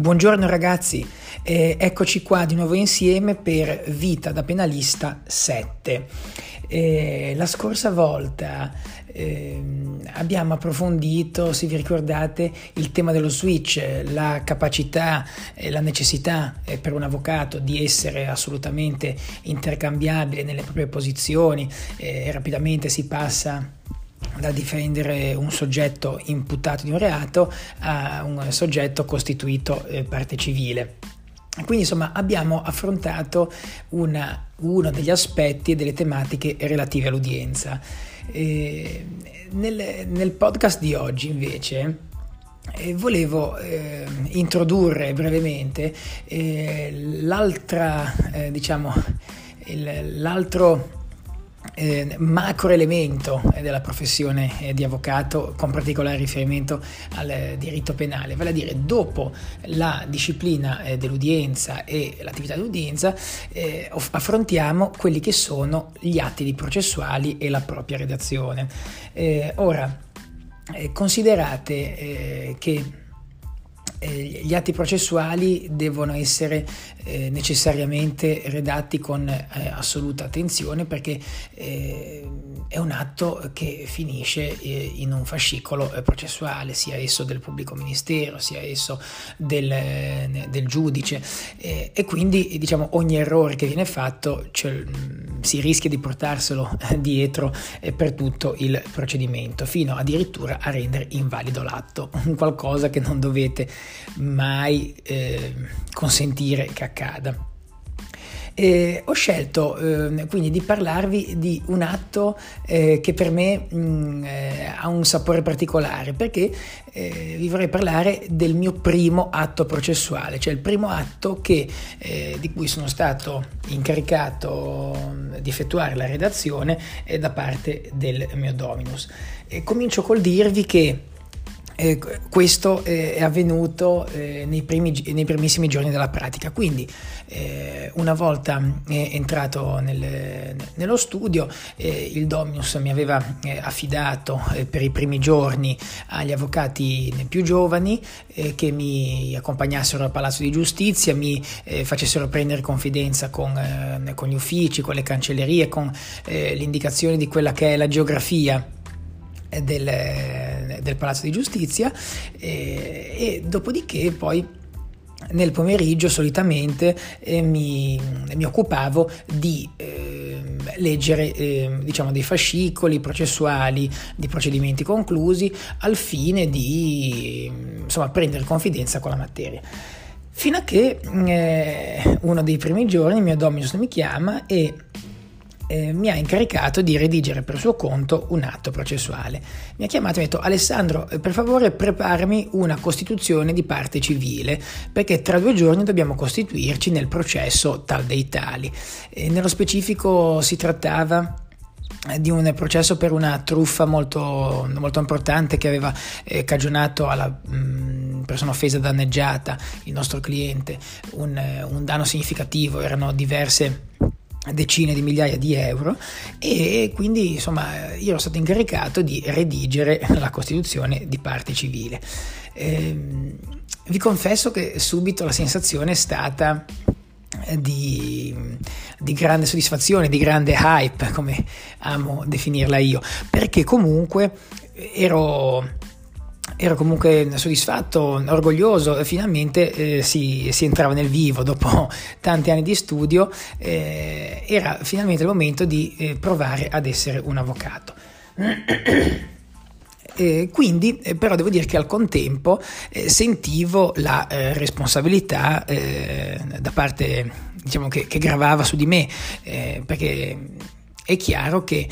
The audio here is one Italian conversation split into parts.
Buongiorno ragazzi, eh, eccoci qua di nuovo insieme per Vita da penalista 7. Eh, la scorsa volta eh, abbiamo approfondito, se vi ricordate, il tema dello switch, la capacità e la necessità eh, per un avvocato di essere assolutamente intercambiabile nelle proprie posizioni, eh, rapidamente si passa da difendere un soggetto imputato di un reato a un soggetto costituito eh, parte civile. Quindi insomma abbiamo affrontato una, uno degli aspetti e delle tematiche relative all'udienza. Eh, nel, nel, podcast di oggi invece eh, volevo eh, introdurre brevemente eh, l'altra, eh, diciamo, il, l'altro eh, macro elemento eh, della professione eh, di avvocato con particolare riferimento al eh, diritto penale, vale a dire dopo la disciplina eh, dell'udienza e l'attività dell'udienza eh, affrontiamo quelli che sono gli atti processuali e la propria redazione. ora, considerate che eh, gli atti processuali devono essere eh, necessariamente redatti con eh, assoluta attenzione perché eh, è un atto che finisce eh, in un fascicolo eh, processuale, sia esso del pubblico ministero, sia esso del, del giudice. E quindi diciamo ogni errore che viene fatto cioè, mm, si rischia di portarselo dietro per tutto il procedimento, fino addirittura a rendere invalido l'atto, qualcosa che non dovete mai eh, consentire che accada. E ho scelto eh, quindi di parlarvi di un atto eh, che per me mh, mm, eh, ha un sapore particolare perché eh, vi vorrei parlare del mio primo atto processuale, cioè il primo atto che, eh, di cui sono stato incaricato mm, di effettuare la redazione da parte del mio Dominus. comincio col dirvi che eh, questo eh, è avvenuto eh, nei, primi, nei, primissimi giorni della pratica, quindi eh, una volta eh, entrato nel, nello studio eh, il Dominus mi aveva affidato per i primi giorni agli avvocati più giovani che mi accompagnassero al Palazzo di Giustizia, mi facessero prendere confidenza con, con, gli uffici, con le cancellerie, con l'indicazione di quella che è la geografia del, del Palazzo di Giustizia e, e dopodiché poi nel pomeriggio solitamente eh, mi, mi, occupavo di eh, leggere eh, diciamo dei fascicoli processuali di procedimenti conclusi al fine di insomma, prendere confidenza con la materia. Fino a che eh, uno dei primi giorni il mio dominus mi chiama e eh, mi ha incaricato di redigere per suo conto un atto processuale. Mi ha chiamato e mi ha detto Alessandro, eh, per favore preparami una costituzione di parte civile perché tra due giorni dobbiamo costituirci nel processo tal dei tali. E nello specifico si trattava eh, di un processo per una truffa molto, molto importante che aveva eh, cagionato alla mh, mm, persona offesa danneggiata, il nostro cliente, un, eh, un danno significativo, erano diverse decine di migliaia di euro e quindi insomma io ero stato incaricato di redigere la costituzione di parte civile. Eh, vi confesso che subito la sensazione è stata di, di, grande soddisfazione, di grande hype, come amo definirla io, perché comunque ero ero comunque soddisfatto, orgoglioso, finalmente eh, si, si, entrava nel vivo dopo tanti anni di studio, eh, era finalmente il momento di eh, provare ad essere un avvocato. Eh, quindi, eh, però, devo dire che al contempo eh, sentivo la eh, responsabilità eh, da parte, diciamo, che, che, gravava su di me, eh, perché è chiaro che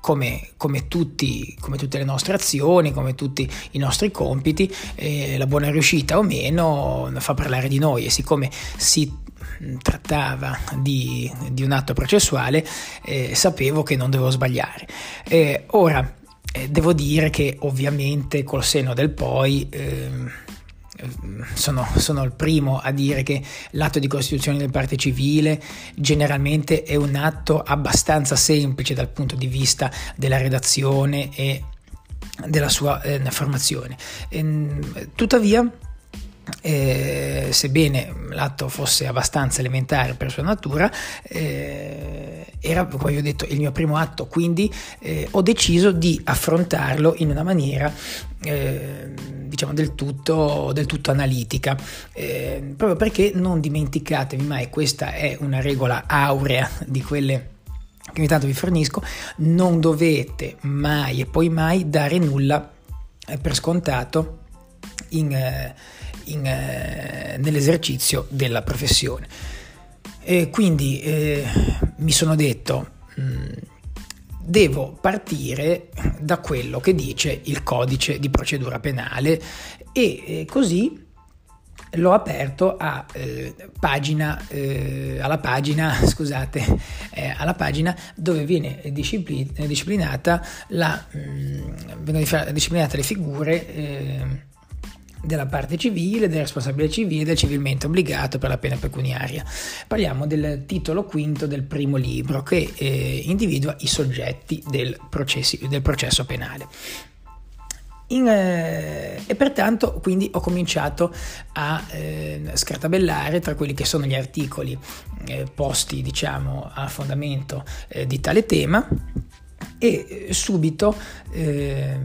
come, come, tutti, come, tutte le nostre azioni, come tutti i nostri compiti, eh, la buona riuscita o meno fa parlare di noi e siccome si trattava di, di un atto processuale, eh, sapevo che non dovevo sbagliare. Eh, ora, eh, devo dire che ovviamente col seno del poi ehm, sono, sono, il primo a dire che l'atto di costituzione del parte civile generalmente è un atto abbastanza semplice dal punto di vista della redazione e della sua eh, formazione. E, ehm, tuttavia, eh, sebbene l'atto fosse abbastanza elementare per sua natura, eh, era, come ho detto, il mio primo atto, quindi eh, ho deciso di affrontarlo in una maniera eh, diciamo del tutto, del tutto analitica, eh, proprio perché non dimenticatevi mai, questa è una regola aurea di quelle che ogni tanto vi fornisco, non dovete mai e poi mai dare nulla eh, per scontato in, in, eh, nell'esercizio della professione. E quindi eh, mi sono detto, mh, mm, devo partire da quello che dice il codice di procedura penale e eh, così l'ho aperto a, eh, pagina, eh, alla pagina, scusate, eh, alla pagina dove viene disciplinata, la, mh, mm, disciplinate le figure eh, della parte civile, del responsabile civile, del civilmente obbligato per la pena pecuniaria. Parliamo del titolo quinto del primo libro che eh, individua i soggetti del, processi, del processo penale. In, eh, e pertanto quindi ho cominciato a eh, scartabellare tra quelli che sono gli articoli eh, posti diciamo a fondamento eh, di tale tema e eh, subito eh,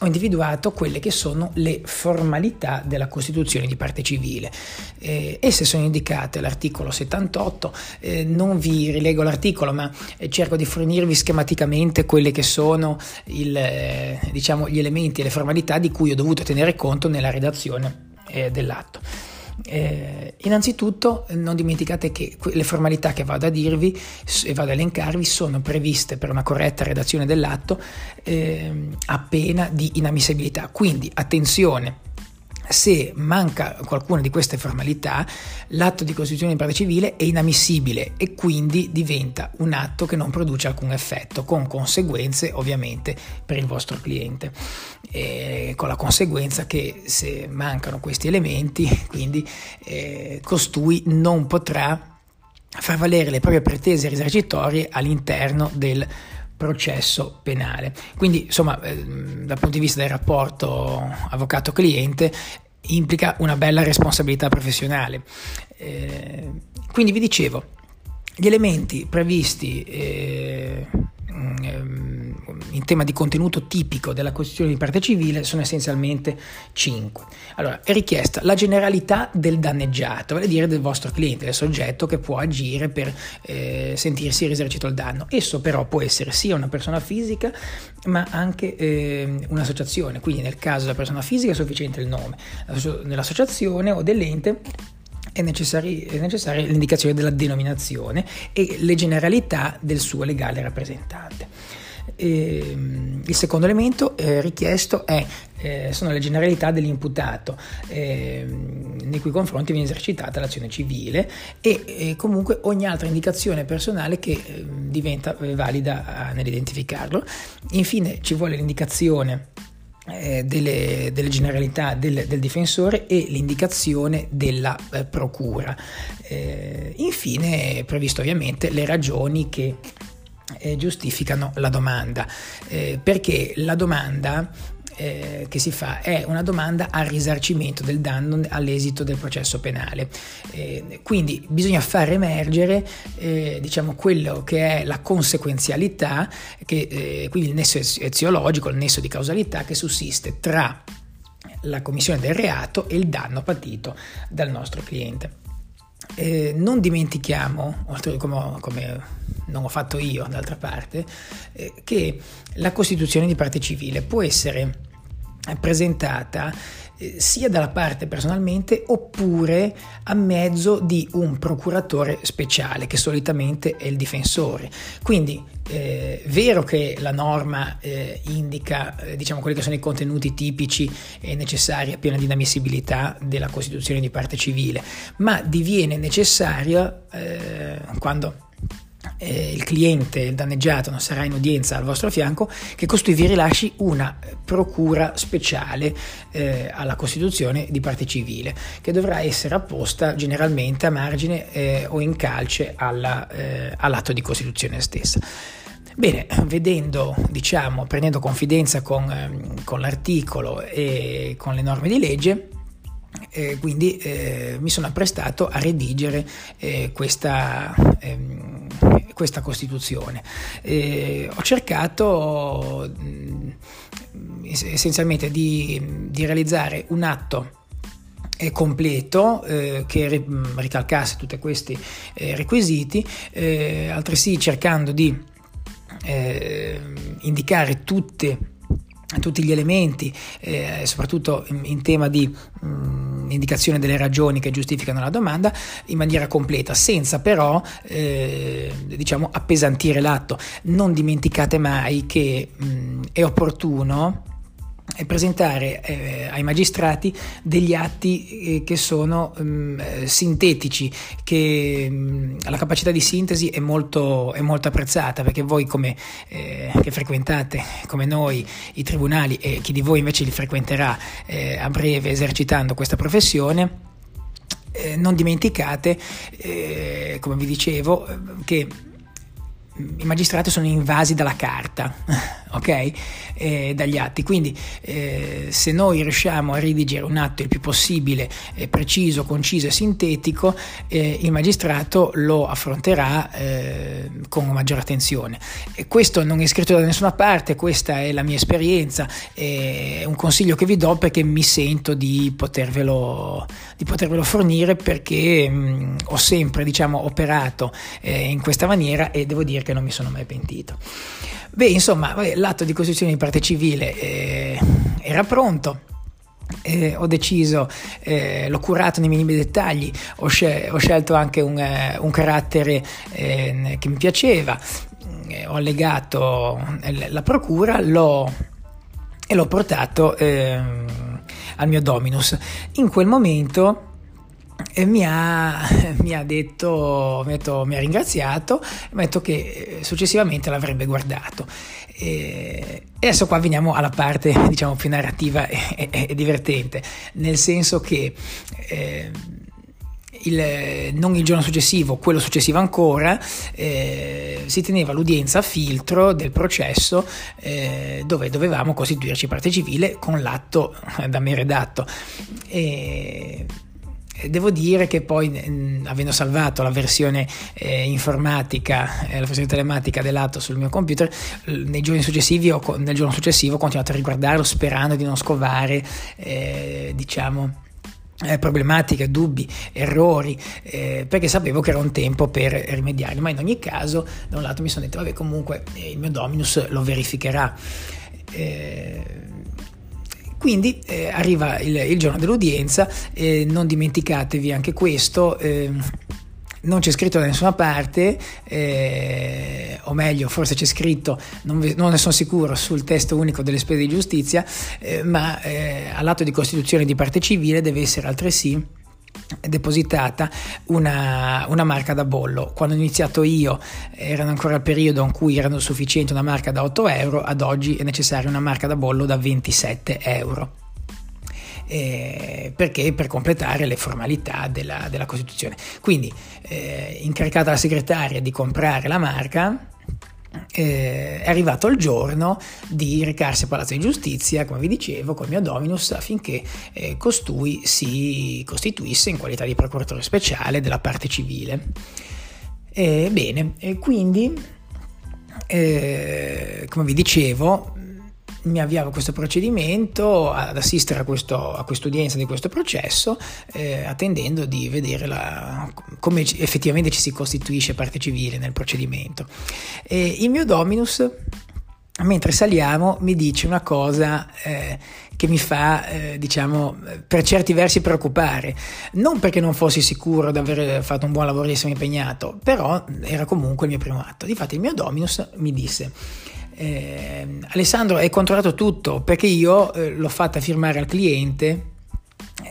ho individuato quelle che sono le formalità della costituzione di parte civile. Eh, esse sono indicate all'articolo 78, eh, non vi rilego l'articolo ma eh, cerco di fornirvi schematicamente quelle che sono il, eh, diciamo, gli elementi e le formalità di cui ho dovuto tenere conto nella redazione dell'atto. Eh, innanzitutto non dimenticate che le formalità che vado a dirvi e vado a elencarvi sono previste per una corretta redazione dell'atto eh, a pena di inammissibilità. Quindi attenzione se manca qualcuna di queste formalità, l'atto di costituzione di parte civile è inammissibile e quindi diventa un atto che non produce alcun effetto, con conseguenze ovviamente per il vostro cliente. E con la conseguenza che se mancano questi elementi, quindi eh, costui non potrà far valere le proprie pretese risarcitorie all'interno del processo penale. Quindi, insomma, eh, dal punto di vista del rapporto avvocato-cliente, implica una bella responsabilità professionale. Eh, quindi vi dicevo, gli elementi previsti eh, in tema di contenuto tipico della Costituzione di parte civile sono essenzialmente cinque. Allora, è richiesta la generalità del danneggiato, vale a dire del vostro cliente, del soggetto che può agire per eh, sentirsi risarcito il danno. Esso però può essere sia una persona fisica ma anche eh, un'associazione, quindi nel caso della persona fisica è sufficiente il nome, nell'associazione o dell'ente è necessaria, è necessaria l'indicazione della denominazione e le generalità del suo legale rappresentante. E, ehm, il secondo elemento eh, richiesto è, eh, sono le generalità dell'imputato eh, nei cui confronti viene esercitata l'azione civile e comunque ogni altra indicazione personale che ehm, diventa eh, valida nell'identificarlo. Infine ci vuole l'indicazione eh, delle, delle, generalità del, del, difensore e l'indicazione della eh, procura. Eh, infine è previsto ovviamente le ragioni che eh, giustificano la domanda, eh, perché la domanda eh, che si fa è una domanda al risarcimento del danno all'esito del processo penale. Eh, quindi bisogna far emergere eh, diciamo, quello che è la conseguenzialità, che, eh, quindi il nesso eziologico, il nesso di causalità che sussiste tra la commissione del reato e il danno patito dal nostro cliente. Eh, non dimentichiamo, come, come, non ho fatto io d'altra parte, eh, che la Costituzione di parte civile può essere presentata eh, sia dalla parte personalmente oppure a mezzo di un procuratore speciale che solitamente è il difensore. Quindi eh, vero che la norma eh, indica eh, diciamo quelli che sono i contenuti tipici e necessari a piena dinammissibilità della Costituzione di parte civile, ma diviene necessaria eh, quando eh, il cliente, il danneggiato, non sarà in udienza al vostro fianco, che costui vi rilasci una procura speciale eh, alla Costituzione di parte civile, che dovrà essere apposta generalmente a margine eh, o in calce alla, eh, all'atto di Costituzione stessa. Bene, vedendo, diciamo, prendendo confidenza con, ehm, con l'articolo e con le norme di legge, eh, quindi eh, mi sono apprestato a redigere eh, questa, ehm, questa, Costituzione. Eh, ho cercato mh, mm, essenzialmente di, di, realizzare un atto eh, completo eh, che mm, ricalcasse tutti questi requisiti, altresì cercando di indicare tutte tutti gli elementi, eh, soprattutto in, in tema di mh, mm, indicazione delle ragioni che giustificano la domanda, in maniera completa, senza però eh, diciamo appesantire l'atto. Non dimenticate mai che mh, mm, è opportuno e presentare eh, ai magistrati degli atti eh, che sono mh, mm, eh, sintetici, che mh, mm, la capacità di sintesi è molto, è molto apprezzata perché voi come, eh, che frequentate come noi i tribunali e chi di voi invece li frequenterà eh, a breve esercitando questa professione, eh, non dimenticate, come vi dicevo, che i magistrati sono invasi dalla carta, ok? Eh, dagli atti. Quindi eh, se noi riusciamo a redigere un atto il più possibile eh, preciso, conciso e sintetico, eh, il magistrato lo affronterà eh, con maggiore attenzione. E questo non è scritto da nessuna parte, questa è la mia esperienza, è un consiglio che vi do perché mi sento di potervelo, di potervelo fornire perché mh, ho sempre diciamo, operato eh, in questa maniera e devo dire che non mi sono mai pentito. Beh, insomma, l'atto di costituzione di parte civile eh, era pronto. Eh, ho deciso, eh, l'ho curato nei minimi dettagli, ho, scel- ho scelto anche un, eh, un carattere eh, che mi piaceva, eh, ho allegato la procura l'ho, e l'ho portato ehm, al mio Dominus. In quel momento e mi ha, mi ha detto, mi ha, detto, mi ha ringraziato, mi ha detto che eh, successivamente l'avrebbe guardato. E adesso qua veniamo alla parte diciamo più narrativa e, e, e divertente, nel senso che eh, il, non il giorno successivo, quello successivo ancora, eh, si teneva l'udienza a filtro del processo eh, dove dovevamo costituirci parte civile con l'atto da me redatto. E, Devo dire che poi, mh, avendo salvato la versione eh, informatica, eh, la versione telematica dell'atto sul mio computer, nei giorni successivi o nel giorno successivo ho continuato a riguardarlo sperando di non scovare, eh, diciamo, eh, problematiche, dubbi, errori, eh, perché sapevo che era un tempo per rimediarli, ma in ogni caso da un lato mi sono detto, vabbè comunque eh, il mio Dominus lo verificherà. Quindi eh, arriva il, il, giorno dell'udienza, eh, non dimenticatevi anche questo. Eh, non c'è scritto da nessuna parte, eh, o meglio, forse c'è scritto, non, ve, non, ne sono sicuro, sul testo unico delle spese di giustizia, eh, ma eh, all'atto di costituzione di parte civile deve essere altresì depositata una, una, marca da bollo. Quando ho iniziato io erano ancora il periodo in cui erano sufficienti una marca da 8 euro, ad oggi è necessaria una marca da bollo da 27 euro. Eh, perché per completare le formalità della, della Costituzione. Quindi eh, incaricata la segretaria di comprare la marca, eh, è arrivato il giorno di recarsi a Palazzo di Giustizia, come vi dicevo, col mio Dominus, affinché eh, costui si costituisse in qualità di procuratore speciale della parte civile. Eh, bene, quindi, eh, come vi dicevo, mi avviavo a questo procedimento, ad assistere a, questo, a quest'udienza di questo processo, eh, attendendo di vedere la, come effettivamente ci si costituisce parte civile nel procedimento. E il mio Dominus, mentre saliamo, mi dice una cosa eh, che mi fa, eh, diciamo, per certi versi preoccupare. Non perché non fossi sicuro di aver fatto un buon lavoro, di essermi impegnato, però era comunque il mio primo atto. Difatti il mio Dominus mi disse eh, Alessandro hai controllato tutto perché io eh, l'ho fatta firmare al cliente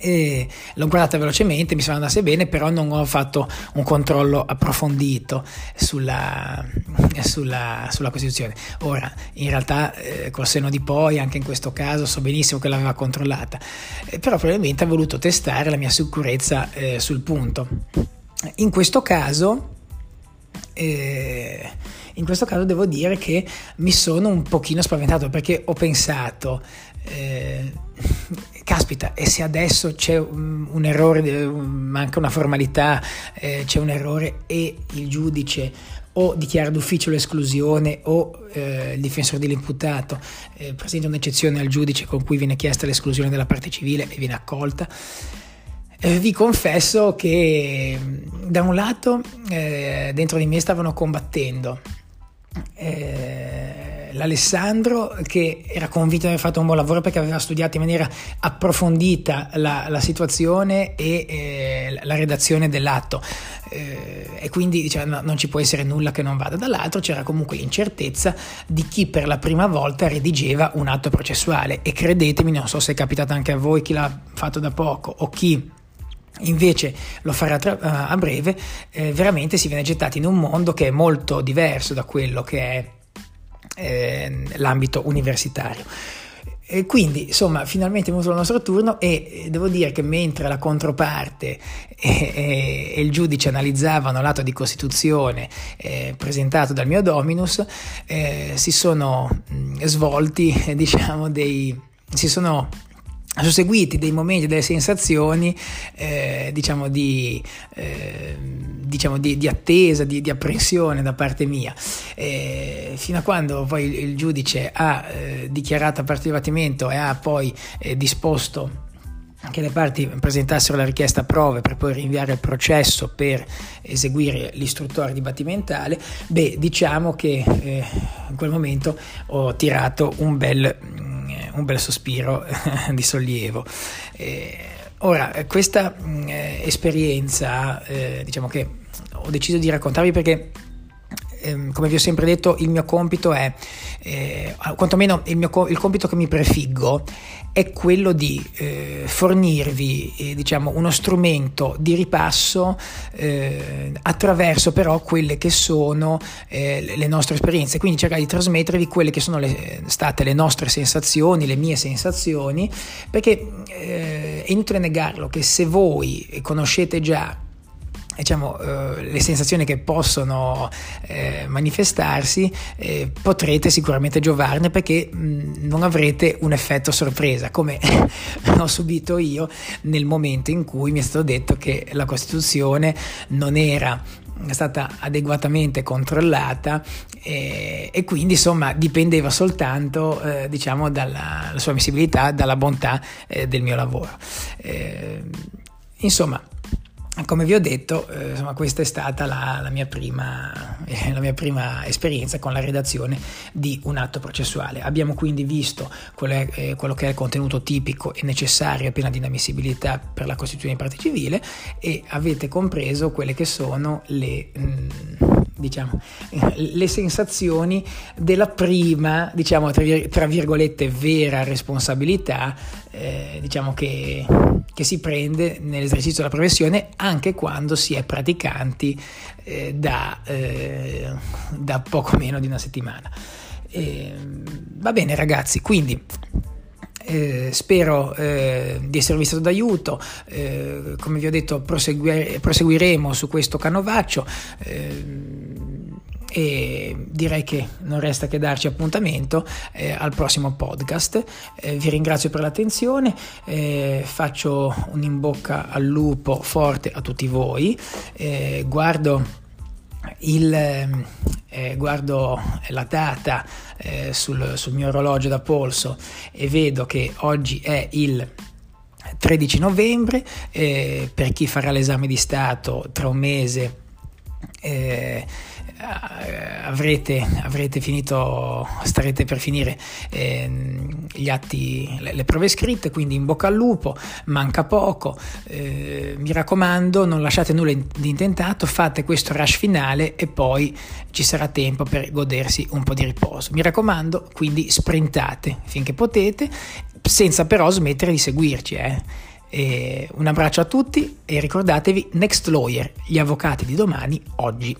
e l'ho guardata velocemente, mi sembra andasse bene, però non ho fatto un controllo approfondito sulla, sulla, sulla Costituzione. Ora, in realtà, eh, col seno di poi, anche in questo caso, so benissimo che l'aveva controllata, eh, però probabilmente ha voluto testare la mia sicurezza eh, sul punto. In questo caso, eh, in questo caso devo dire che mi sono un pochino spaventato perché ho pensato, eh, caspita, e se adesso c'è un, un errore, manca una formalità, eh, c'è un errore e il giudice o dichiara d'ufficio l'esclusione o eh, il difensore dell'imputato eh, presenta un'eccezione al giudice con cui viene chiesta l'esclusione della parte civile e viene accolta. Eh, vi confesso che da un lato eh, dentro di me stavano combattendo eh, l'Alessandro che era convinto di aver fatto un buon lavoro perché aveva studiato in maniera approfondita la, la situazione e eh, la redazione dell'atto eh, e quindi diciamo, no, non ci può essere nulla che non vada. Dall'altro c'era comunque l'incertezza di chi per la prima volta redigeva un atto processuale e credetemi, non so se è capitato anche a voi chi l'ha fatto da poco o chi invece lo farà tra, a breve, eh, veramente si viene gettati in un mondo che è molto diverso da quello che è eh, l'ambito universitario. E quindi, insomma, finalmente è venuto il nostro turno e devo dire che mentre la controparte e, e, e il giudice analizzavano l'atto di costituzione eh, presentato dal mio Dominus, eh, si sono mh, svolti, diciamo, dei... si sono susseguiti dei momenti, delle sensazioni, eh, diciamo, di, eh, diciamo di, di, attesa, di, di, apprensione da parte mia, eh, fino a quando poi il, il giudice ha eh, dichiarato a parte di battimento e ha poi eh, disposto che le parti presentassero la richiesta a prove per poi rinviare il processo per eseguire l'istruttore dibattimentale, beh, diciamo che eh, in quel momento ho tirato un bel un bel sospiro di sollievo. Eh, ora, questa eh, esperienza, eh, diciamo che ho deciso di raccontarvi perché ehm, come vi ho sempre detto, il mio compito è, eh, quantomeno il, mio, il compito che mi prefiggo è quello di eh, fornirvi eh, diciamo, uno strumento di ripasso eh, attraverso però quelle che sono eh, le nostre esperienze, quindi cercare di trasmettervi quelle che sono le, state le nostre sensazioni, le mie sensazioni, perché eh, è inutile negarlo che se voi conoscete già diciamo, eh, le sensazioni che possono eh, manifestarsi, eh, potrete sicuramente giovarne perché mh, non avrete un effetto sorpresa, come ho subito io nel momento in cui mi è stato detto che la Costituzione non era stata adeguatamente controllata e, e quindi insomma dipendeva soltanto diciamo dalla sua ammissibilità, dalla bontà del mio lavoro. Insomma come vi ho detto, eh, insomma, questa è stata la, la, mia prima, eh, la, mia prima, esperienza con la redazione di un atto processuale. Abbiamo quindi visto quello, è, eh, quello che è il contenuto tipico e necessario a pena di inammissibilità per la costituzione di parte civile e avete compreso quelle che sono le... Mh, mm, diciamo, le sensazioni della prima, diciamo, tra, virgolette, vera responsabilità, eh, diciamo, che, che, si prende nell'esercizio della professione anche quando si è praticanti eh, da, eh, da, poco meno di una settimana. va bene ragazzi, quindi eh, spero eh, di esservi stato d'aiuto, eh, come vi ho detto proseguire, proseguiremo su questo canovaccio eh, e direi che non resta che darci appuntamento eh, al prossimo podcast. Eh, vi ringrazio per l'attenzione, eh, faccio un in bocca al lupo forte a tutti voi, eh, guardo, il, eh, guardo la data eh, sul, sul mio orologio da polso e vedo che oggi è il 13 novembre, per chi farà l'esame di Stato tra un mese eh, avrete, avrete, finito, starete per finire eh, gli atti, le, le, prove scritte, quindi in bocca al lupo, manca poco, eh, mi raccomando non lasciate nulla di intentato, fate questo rush finale e poi ci sarà tempo per godersi un po' di riposo. Mi raccomando, quindi sprintate finché potete, senza però smettere di seguirci. E un abbraccio a tutti e ricordatevi Next Lawyer, gli avvocati di domani, oggi.